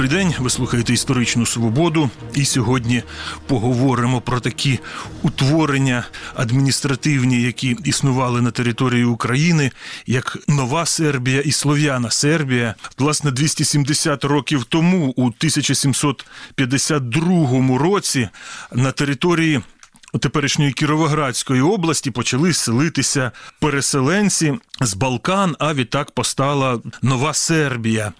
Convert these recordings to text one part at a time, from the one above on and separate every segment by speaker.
Speaker 1: Добрий день, ви слухаєте історичну свободу. І сьогодні поговоримо про такі утворення адміністративні, які існували на території України, як Нова Сербія і Слов'яна Сербія. Власне, 270 років тому, у 1752 році, на території теперішньої Кіровоградської області почали селитися переселенці з Балкан, а відтак постала Нова Сербія.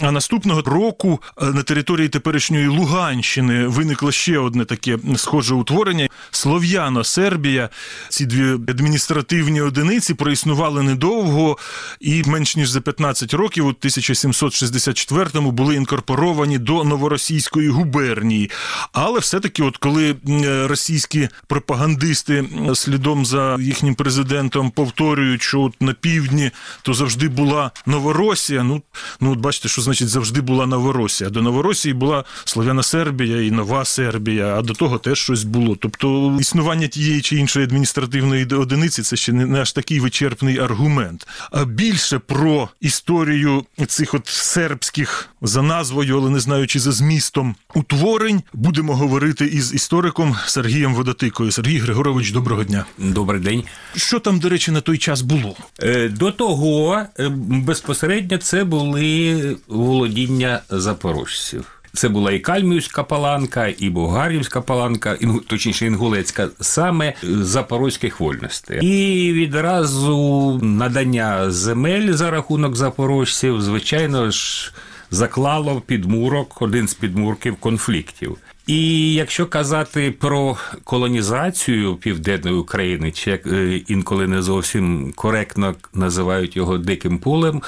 Speaker 1: А наступного року е, на території теперішньої Луганщини виникло ще одне таке схоже утворення Слов'яно Сербія. Ці дві адміністративні одиниці проіснували недовго і менш ніж за 15 років, у 1764-му були інкорпоровані до новоросійської губернії. Але все-таки, от коли російські пропагандисти слідом за їхнім президентом повторюють, що от на півдні то завжди була Новоросія. Ну ну от бачите, що значить завжди була Новоросія. До Новоросії була Слов'яна Сербія і Нова Сербія, а до того теж щось було. Тобто існування тієї чи іншої адміністративної одиниці це ще не аж такий вичерпний аргумент. А більше про історію цих от сербських за назвою, але не знаю, чи за змістом утворень, будемо говорити із істориком Сергієм Водотикою. Сергій Григорович, доброго дня.
Speaker 2: Добрий день.
Speaker 1: Що там, до речі, на той час було?
Speaker 2: Е, до того е, безпосередньо це були володіння запорожців. Це була і Кальмівська паланка, і Болгарівська паланка, і, точніше інгулецька, саме запорозьких вольностей. І відразу надання земель за рахунок запорожців, звичайно ж, заклало підмурок один з підмурків конфліктів. І якщо казати про колонізацію південної України, чи як е, інколи не зовсім коректно називають його диким полем,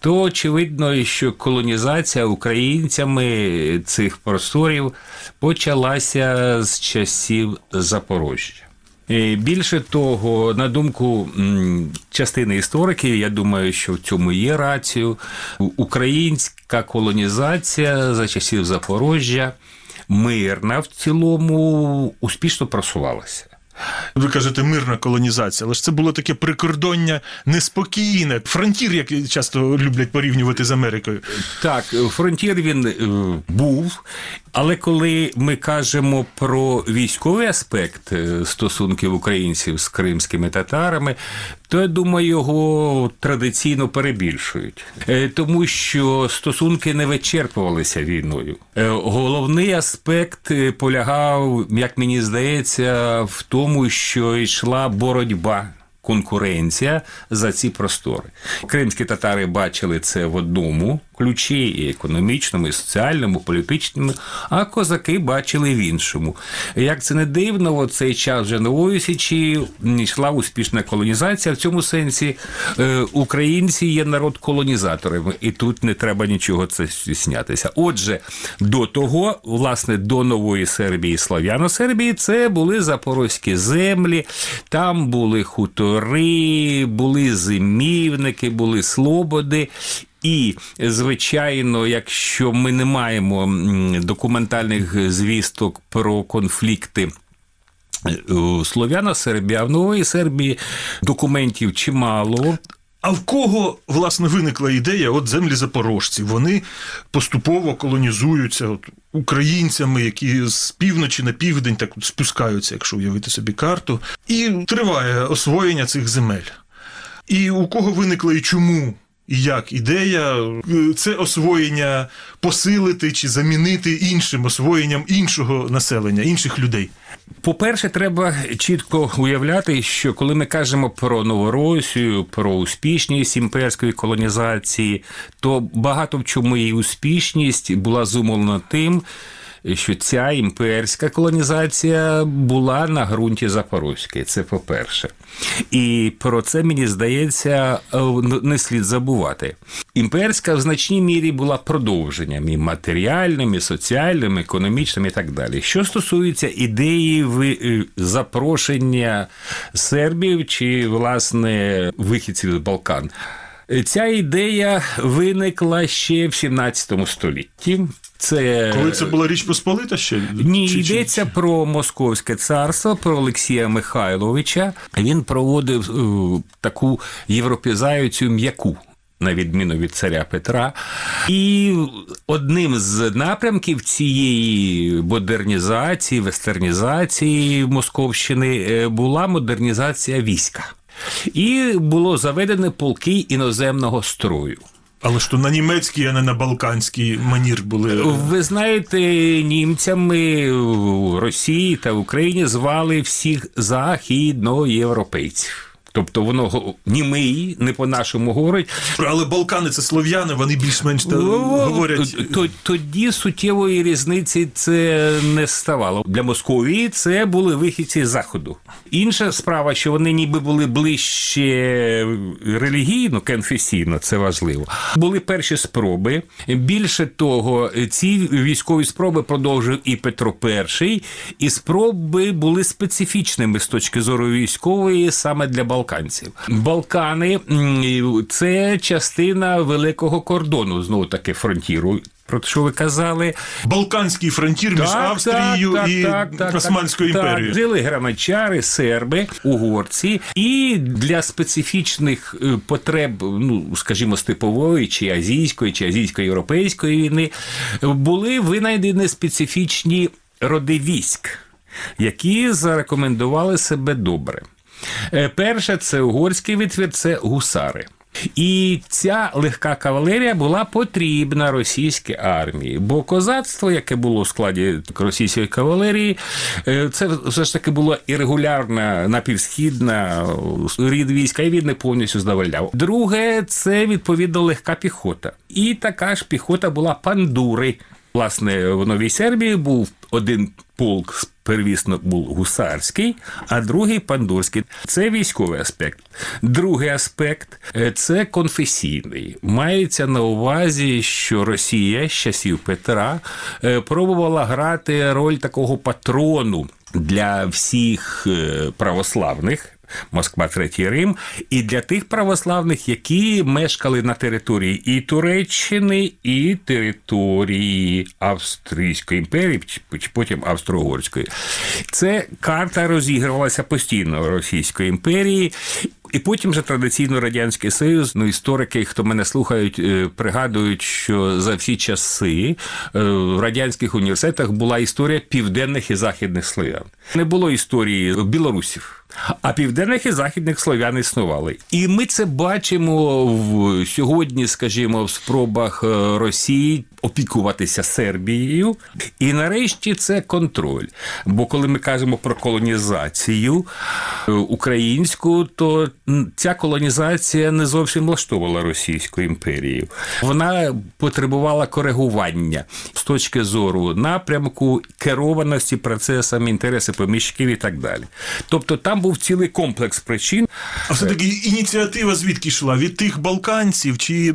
Speaker 2: то очевидно, що колонізація українцями цих просторів почалася з часів Запорожжя. Більше того, на думку частини істориків, я думаю, що в цьому є рацію. Українська колонізація за часів Запорожжя мирна в цілому успішно просувалася.
Speaker 1: Ви кажете, мирна колонізація, але ж це було таке прикордоння неспокійне. Фронтір, як часто люблять порівнювати з Америкою.
Speaker 2: Так, фронтір він е, був, але коли ми кажемо про військовий аспект е, стосунків українців з кримськими татарами, то я думаю, його традиційно перебільшують, е, тому що стосунки не вичерпувалися війною. Головний аспект полягав, як мені здається, в тому, що йшла боротьба конкуренція за ці простори. Кримські татари бачили це в одному ключі, і економічному, і соціальному, політичному, а козаки бачили в іншому. Як це не дивно, в цей час вже нової січі йшла успішна колонізація. В цьому сенсі е, українці є народ колонізаторами, і тут не треба нічого це стіснятися. Отже, до того, власне, до нової Сербії, Слав'яно-Сербії, це були запорозькі землі, там були хутори, були зимівники, були слободи. І, звичайно, якщо ми не маємо документальних звісток про конфлікти. Е, Слов'яна Сербія, в Нової Сербії документів чимало.
Speaker 1: А в кого власне виникла ідея? От землі запорожців вони поступово колонізуються от, українцями, які з півночі на південь так от спускаються, якщо уявити собі карту, і триває освоєння цих земель. І у кого виникла і чому як ідея е, це освоєння посилити чи замінити іншим освоєнням іншого населення, інших людей.
Speaker 2: По-перше, треба чітко уявляти, що коли ми кажемо про Новоросію, про успішність імперської колонізації, то багато в чому її успішність була зумовлена тим що ця імперська колонізація була на ґрунті Запорозької. Це по-перше. І про це мені здається е, не слід забувати. Імперська в значній мірі була продовженням і матеріальним, і соціальним, і економічним і так далі. Що стосується ідеї е, запрошення сербів чи власне вихідців з Балкан. Ця ідея виникла ще в 17 столітті.
Speaker 1: Це коли це була річ Посполита ще
Speaker 2: ні, чи, йдеться чи? про Московське царство, про Олексія Михайловича. Він проводив е, таку європізацію м'яку На відміну від царя Петра, і одним з напрямків цієї модернізації, вестернізації Московщини е, була модернізація війська, і було заведено полки іноземного строю.
Speaker 1: Але ж то на німецький, а не на балканський манір були.
Speaker 2: Ви знаєте, німцями в Росії та в Україні звали всіх західноєвропейців. Тобто воно німий, не по-нашому говорить.
Speaker 1: Але Балкани це слов'яни, вони більш-менш та, говорять.
Speaker 2: Тоді суттєвої різниці це не ставало. Для Московії це були вихідці з заходу. Інша справа, що вони ніби були ближче релігійно, конфесійно, це важливо. Були перші спроби. Більше того, ці військові спроби продовжив і Петро І, і спроби були специфічними з точки зору військової саме для балканців. Балкани це частина великого кордону, знову таки фронтіру. Про що ви казали?
Speaker 1: Балканський фронтір між Австрією і Османською імперією.
Speaker 2: Так, жили громадчари, серби, угорці, і для специфічних е, потреб, ну скажімо, степової чи азійської, чи азійсько-європейської війни були винайдені специфічні роди військ, які зарекомендували себе добре. Е, Перше, це угорський витвір, це гусари. І ця легка кавалерія була потрібна російській армії, бо козацтво, яке було у складі російської кавалерії, е, це все ж таки була і регулярна напівсхідна рід війська, і він не повністю задовольняв. Друге, це відповідно легка піхота. І така ж піхота була пандури. Власне, в Новій Сербії був один полк первісно був гусарський, а другий пандурський. Це військовий аспект. Другий аспект е, це конфесійний. Мається на увазі, що Росія з часів Петра е, пробувала грати роль такого патрону для всіх е, православних. Москва, Третій Рим, і для тих православних, які мешкали на території і Туреччини, і території Австрійської імперії, чи потім Австро-Угорської. Це карта розігрувалася постійно Російської імперії. І потім вже традиційно радянський союз. Ну історики, хто мене слухають, е, пригадують, що за всі часи е, в радянських університетах була історія південних і західних слов'ян. Не було історії білорусів. А південних і західних слов'ян існували. І ми це бачимо в сьогодні, скажімо, в спробах е, Росії опікуватися Сербією. І нарешті це контроль. Бо коли ми кажемо про колонізацію е, українську, то ця колонізація не зовсім влаштовувала Російську імперію. Вона потребувала коригування з точки зору напрямку, керованості процесами, інтереси поміщиків і так далі. Тобто там був цілий комплекс причин.
Speaker 1: А все-таки ініціатива звідки йшла? Від тих балканців чи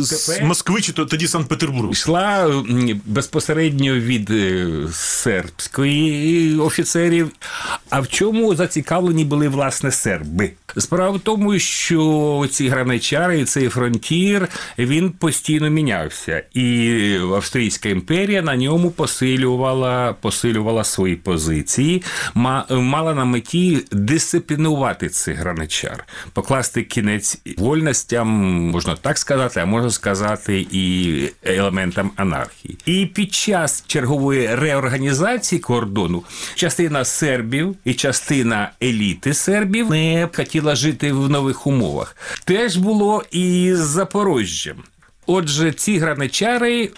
Speaker 1: з Москви, чи то тоді Санкт-Петербургу?
Speaker 2: Йшла безпосередньо від е, сербської офіцерів. А в чому зацікавлені були власне серби? Справа в тому, що ці граничари і цей фронтір він постійно мінявся, і Австрійська імперія на ньому посилювала, посилювала свої позиції, мала на меті дисциплінувати цих граничар, покласти кінець вольностям, можна так сказати, а можна сказати і елементам анархії. І під час чергової реорганізації кордону частина сербів і частина еліти сербів не хотіла жити в нових умовах. Теж було і з Запорожжям. Отже, ці граничари.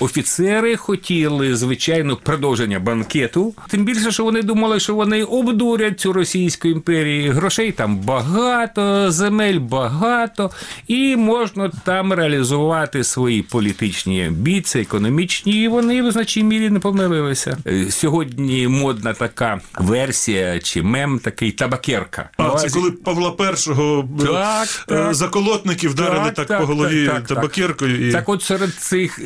Speaker 2: Офіцери хотіли, звичайно, продовження банкету. Тим більше, що вони думали, що вони обдурять цю Російську імперію. Грошей там багато, земель багато, і можна там реалізувати свої політичні амбіції, економічні, і вони в значній мірі не помилилися. Е, Сьогодні модна така версія чи мем такий табакерка.
Speaker 1: А це коли Павла І е,
Speaker 2: Так,
Speaker 1: е,
Speaker 2: так.
Speaker 1: заколотники вдарили так, по голові табакеркою. І...
Speaker 2: Так, от серед цих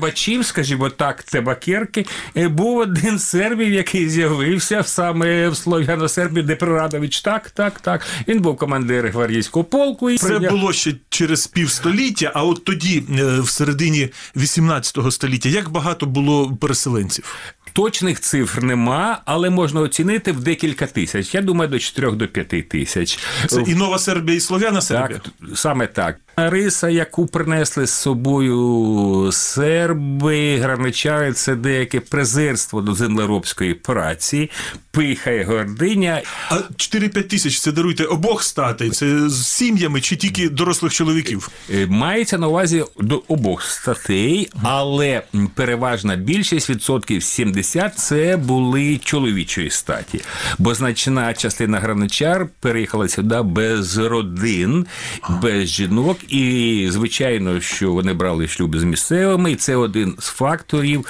Speaker 2: трибачів, скажімо так, табакерки, е, був один сербів, який з'явився саме в Слов'яно-Сербії, де Прирадович. Так, так, так. Він був командир гвардійського полку. І
Speaker 1: Це
Speaker 2: прийняв-
Speaker 1: було ще через півстоліття, а от тоді, е, в середині 18 століття, як багато було переселенців?
Speaker 2: Точних цифр нема, але можна оцінити в декілька тисяч. Я думаю, до 4 до 5 тисяч.
Speaker 1: Це і Нова Сербія, і Слов'яна Сербія.
Speaker 2: Так, саме так. Риса, яку принесли з собою серби, граничари, це деяке презирство до землеробської праці, пиха і гординя.
Speaker 1: А 4-5 тисяч це даруйте обох статей. Це з сім'ями чи тільки дорослих чоловіків?
Speaker 2: Е, Мається на увазі до обох статей, але переважна більшість відсотків 70 це були чоловічої статі, бо значна частина граничар переїхала сюди без родин, без жінок, і звичайно, що вони брали шлюб з місцевими, і це один з факторів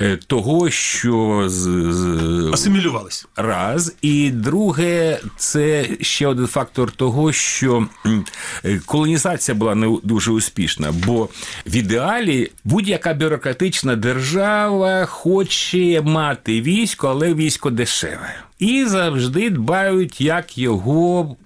Speaker 2: е, того, що з, з
Speaker 1: Асимілювались.
Speaker 2: раз. І друге, це ще один фактор того, що е, колонізація була не дуже успішна, бо в ідеалі будь-яка бюрократична держава хоче мати військо, але військо дешеве. І завжди дбають, як його.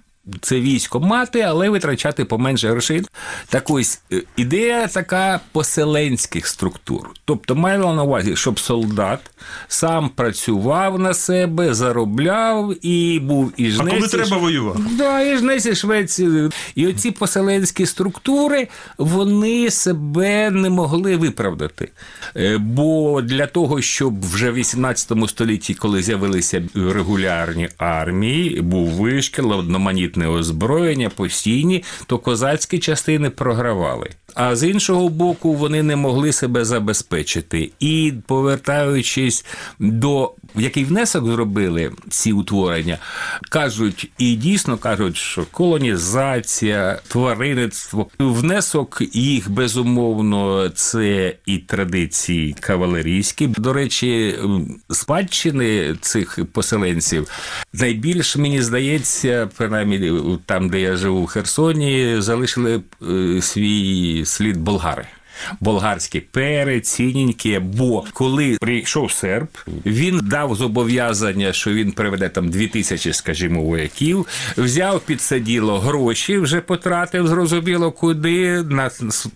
Speaker 2: Це військо мати, але витрачати поменше грошей. Так ось е, ідея така поселенських структур. Тобто мала на увазі, щоб солдат сам працював на себе, заробляв і був і
Speaker 1: А коли треба воювати?
Speaker 2: Да, і жнець, і швець. І оці поселенські структури вони себе не могли виправдати. Е, Бо для того, щоб вже в 18 столітті, коли з'явилися регулярні армії, був вишкіл, одноманітне озброєння, постійні, то козацькі частини програвали. А з іншого боку, вони не могли себе забезпечити. І повертаючись до який внесок зробили ці утворення, кажуть і дійсно кажуть, що колонізація, тваринництво, внесок їх безумовно це і традиції кавалерійські. До речі, спадщини цих поселенців найбільш мені здається, принаймні там, де я живу в Херсоні, залишили е, свій слід болгари. Болгарські перець, цінінькі, бо коли прийшов серб, він дав зобов'язання, що він приведе там дві тисячі, скажімо, вояків, взяв під це діло гроші, вже потратив, зрозуміло, куди на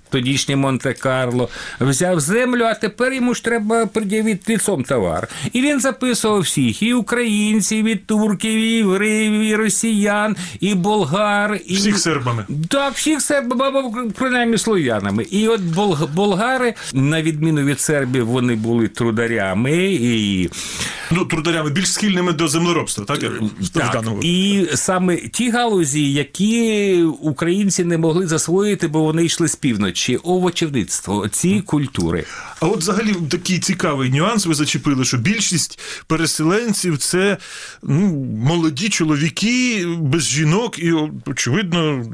Speaker 2: тодішнє Монте-Карло, взяв землю, а тепер йому ж треба пред'явити лицом товар. І він записував всіх: і українців, і турків, і євреїв, і росіян, і болгар, і
Speaker 1: Всіх сербами.
Speaker 2: так, всіх сербів, або принаймні слов'янами. І от болгари, на відміну від сербів, вони були трударями і
Speaker 1: Ну, трударями більш схильними до землеробства, так?
Speaker 2: так,
Speaker 1: даному
Speaker 2: і саме ті галузі, які українці не могли засвоїти, бо вони йшли з півночі, овочівництво, ці культури.
Speaker 1: А от взагалі такий цікавий нюанс. Ви зачепили, що більшість переселенців це ну, молоді чоловіки без жінок, і очевидно,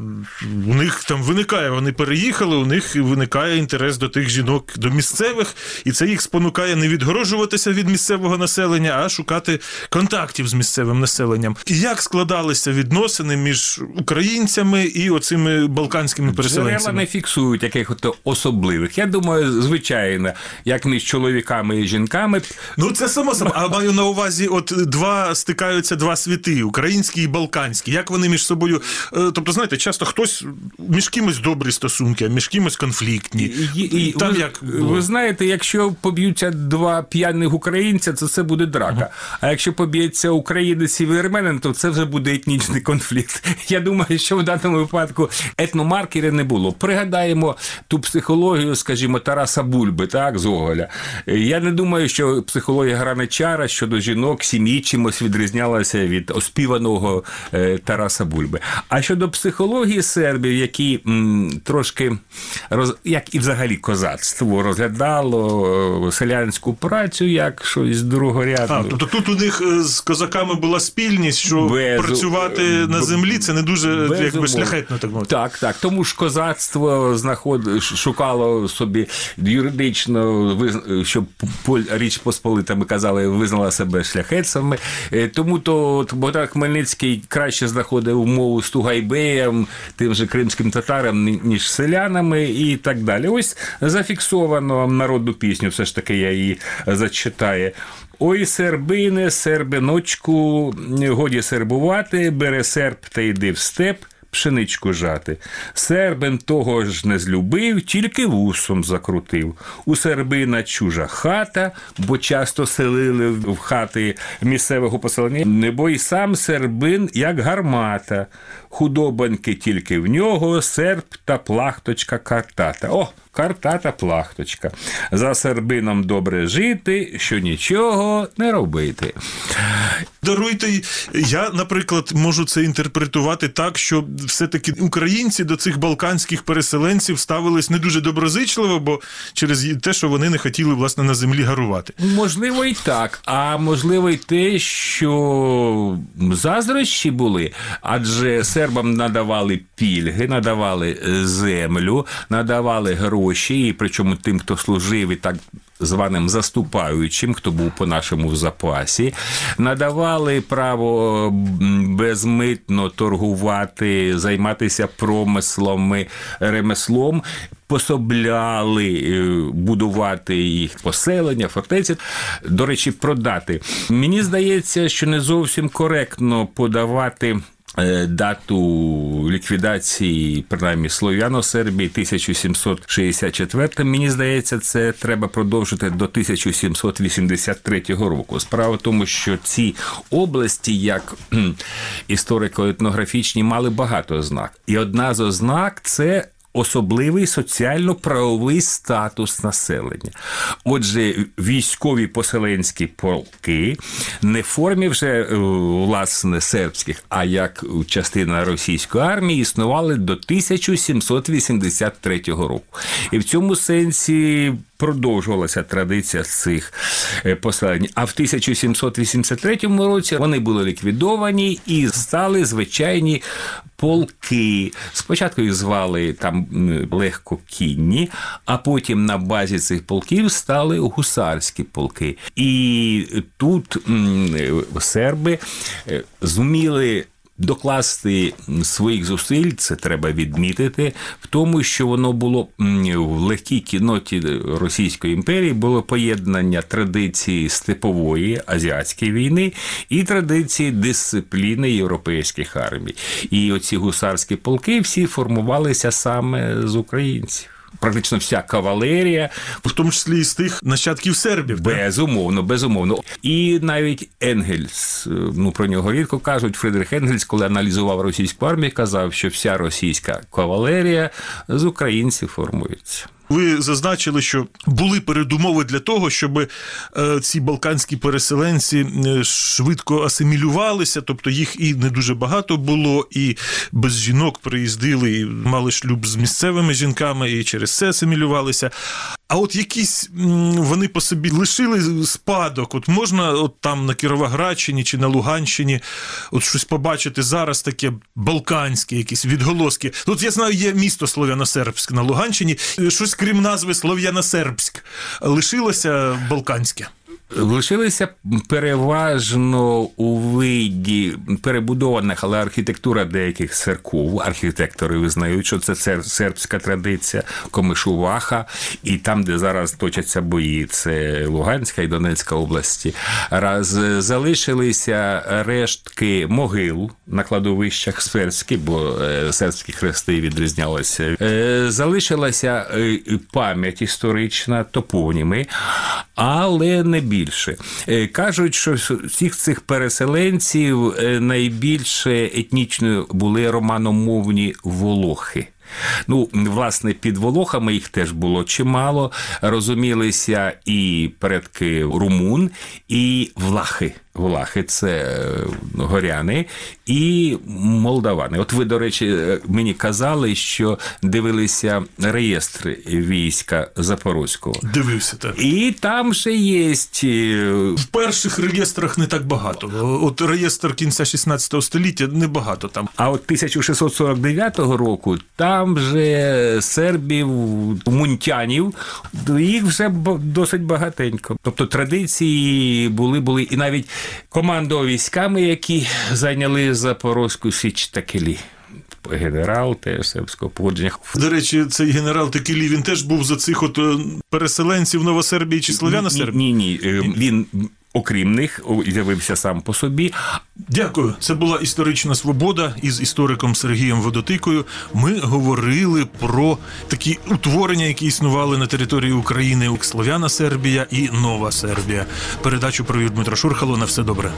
Speaker 1: у них там виникає, вони переїхали, у них виникає інтерес до тих жінок, до місцевих, і це їх спонукає не відгорожуватися від місцевого населення, а шукати контактів з місцевим населенням. І як складалися відносини між українцями і оцими балканськими
Speaker 2: Джерела не фіксують якихось особливих. Я думаю, звичайно, як між чоловіками і жінками.
Speaker 1: Ну, це само собою. А маю на увазі, от два стикаються два світи: український і балканський. Як вони між собою. е, Тобто, знаєте, часто хтось між кимось добрі стосунки, а між кимось конфліктні.
Speaker 2: І, і,
Speaker 1: Там
Speaker 2: ви,
Speaker 1: як
Speaker 2: ви знаєте, якщо поб'ються два п'яних українця, то це буде драка. А якщо поб'ється українець і вірменин, то це вже буде етнічний конфлікт. Я думаю, що в даному випадку етномаркера не було. Пригадаємо ту психологію, скажімо, Тараса Бульби, так, з Гоголя. Я не думаю, що психологія граничара щодо жінок сім'ї чимось відрізнялася від оспіваного е, Тараса Бульби. А щодо психології сербів, які м, трошки роз, як і взагалі козацтво розглядало е, селянську працю як щось другорядне.
Speaker 1: А, тобто тут у них е, з козаками була спільність, що
Speaker 2: Без-
Speaker 1: працювати на землі це не дуже якби шляхетно, так мовити.
Speaker 2: Так, так. Тому ж козацтво знаход... шукало собі юридично, виз- щоб Річ Посполита, ми казали, визнала себе шляхетцями. Е, Тому то Богдан Хмельницький краще знаходив мову з Тугайбеєм, тим же кримським татарам, ніж селянами і так далі. Ось зафіксовано народну пісню, все ж таки я її зачитаю. Ой, сербине, сербиночку, годі сербувати, бере серб та йди в степ. Пшеничку жати. Сербин того ж не злюбив, тільки вусом закрутив. У сербина чужа хата, бо часто селили в хати місцевого поселення. Небо й сам сербин, як гармата. Худобаньки тільки в нього, серб та плахточка картата. О, картата плахточка. За сербином добре жити, що нічого не робити.
Speaker 1: Даруйте, я, наприклад, можу це інтерпретувати так, що все-таки українці до цих балканських переселенців ставились не дуже доброзичливо, бо через те, що вони не хотіли власне на землі гарувати.
Speaker 2: Можливо, і так. А можливо, й те, що заздрощі були, адже сербам надавали пільги, надавали землю, надавали гроші, і причому тим, хто служив і так. Званим заступаючим, хто був по нашому запасі, надавали право безмитно торгувати, займатися промислами, ремеслом, пособляли будувати їх поселення, фортеці. До речі, продати. Мені здається, що не зовсім коректно подавати. Дату ліквідації, принаймні Слов'яно-Сербії 1764, мені здається, це треба продовжити до 1783 року. Справа в тому, що ці області, як історико-етнографічні, мали багато ознак. І одна з ознак це особливий соціально-правовий статус населення. Отже, військові поселенські полки не в формі вже власне сербських, а як частина російської армії існували до 1783 року. І в цьому сенсі. Продовжувалася традиція цих поселень. А в 1783 році вони були ліквідовані і стали звичайні полки. Спочатку їх звали там легкокінні, а потім на базі цих полків стали гусарські полки. І тут серби зуміли докласти своїх зусиль, це треба відмітити, в тому, що воно було в легкій кіноті Російської імперії було поєднання традиції степової азіатської війни і традиції дисципліни європейських армій. І оці гусарські полки всі формувалися саме з українців практично вся кавалерія,
Speaker 1: в тому числі і з тих нащадків сербів.
Speaker 2: Безумовно, безумовно. І навіть Енгельс, ну про нього рідко кажуть. Фридрих Енгельс, коли аналізував російську армію, казав, що вся російська кавалерія з українців формується.
Speaker 1: Ви зазначили, що були передумови для того, щоб ці балканські переселенці швидко асимілювалися, тобто їх і не дуже багато було, і без жінок приїздили, і мали шлюб з місцевими жінками, і через це асимілювалися. А от якісь вони по собі лишили спадок. От можна, от там на Кіровоградщині чи на Луганщині, от щось побачити зараз таке балканське, якісь відголоски. Тут я знаю, є місто Слов'яно-Сербськ на Луганщині. Щось крім назви Слов'яно-Сербськ лишилося балканське.
Speaker 2: Лишилися переважно у виді перебудованих, але архітектура деяких церков. Архітектори визнають, що це сербська традиція, Комишуваха, і там, де зараз точаться бої, це Луганська і Донецька області. Раз залишилися рештки могил на кладовищах сербські, бо сербські хрести відрізнялися. Залишилася пам'ять історична, топоніми, але не більше. Кажуть, що всіх цих переселенців найбільше етнічно були романомовні волохи. Ну, власне, під волохами їх теж було чимало. Розумілися і предки румун, і влахи. Влахи це горяни і молдавани. От ви, до речі, мені казали, що дивилися реєстри війська Запорозького.
Speaker 1: Дивився так.
Speaker 2: І там ще є.
Speaker 1: В перших реєстрах не так багато. От реєстр кінця 16 століття небагато там.
Speaker 2: А от 1649 року там вже сербів, мунтянів, їх вже досить багатенько. Тобто традиції були, були і навіть командував військами, які зайняли Запорозьку Січ та Келі. Генерал теж сербського походження.
Speaker 1: До речі, цей генерал Текілі, він теж був за цих от переселенців Новосербії чи Слов'яна Сербії?
Speaker 2: Ні, ні. Він. Окрім них, з'явився сам по собі.
Speaker 1: Дякую. Це була історична свобода із істориком Сергієм Водотикою. Ми говорили про такі утворення, які існували на території України Слов'яна Сербія і Нова Сербія. Передачу провів Дмитро Шурхало. На все добре.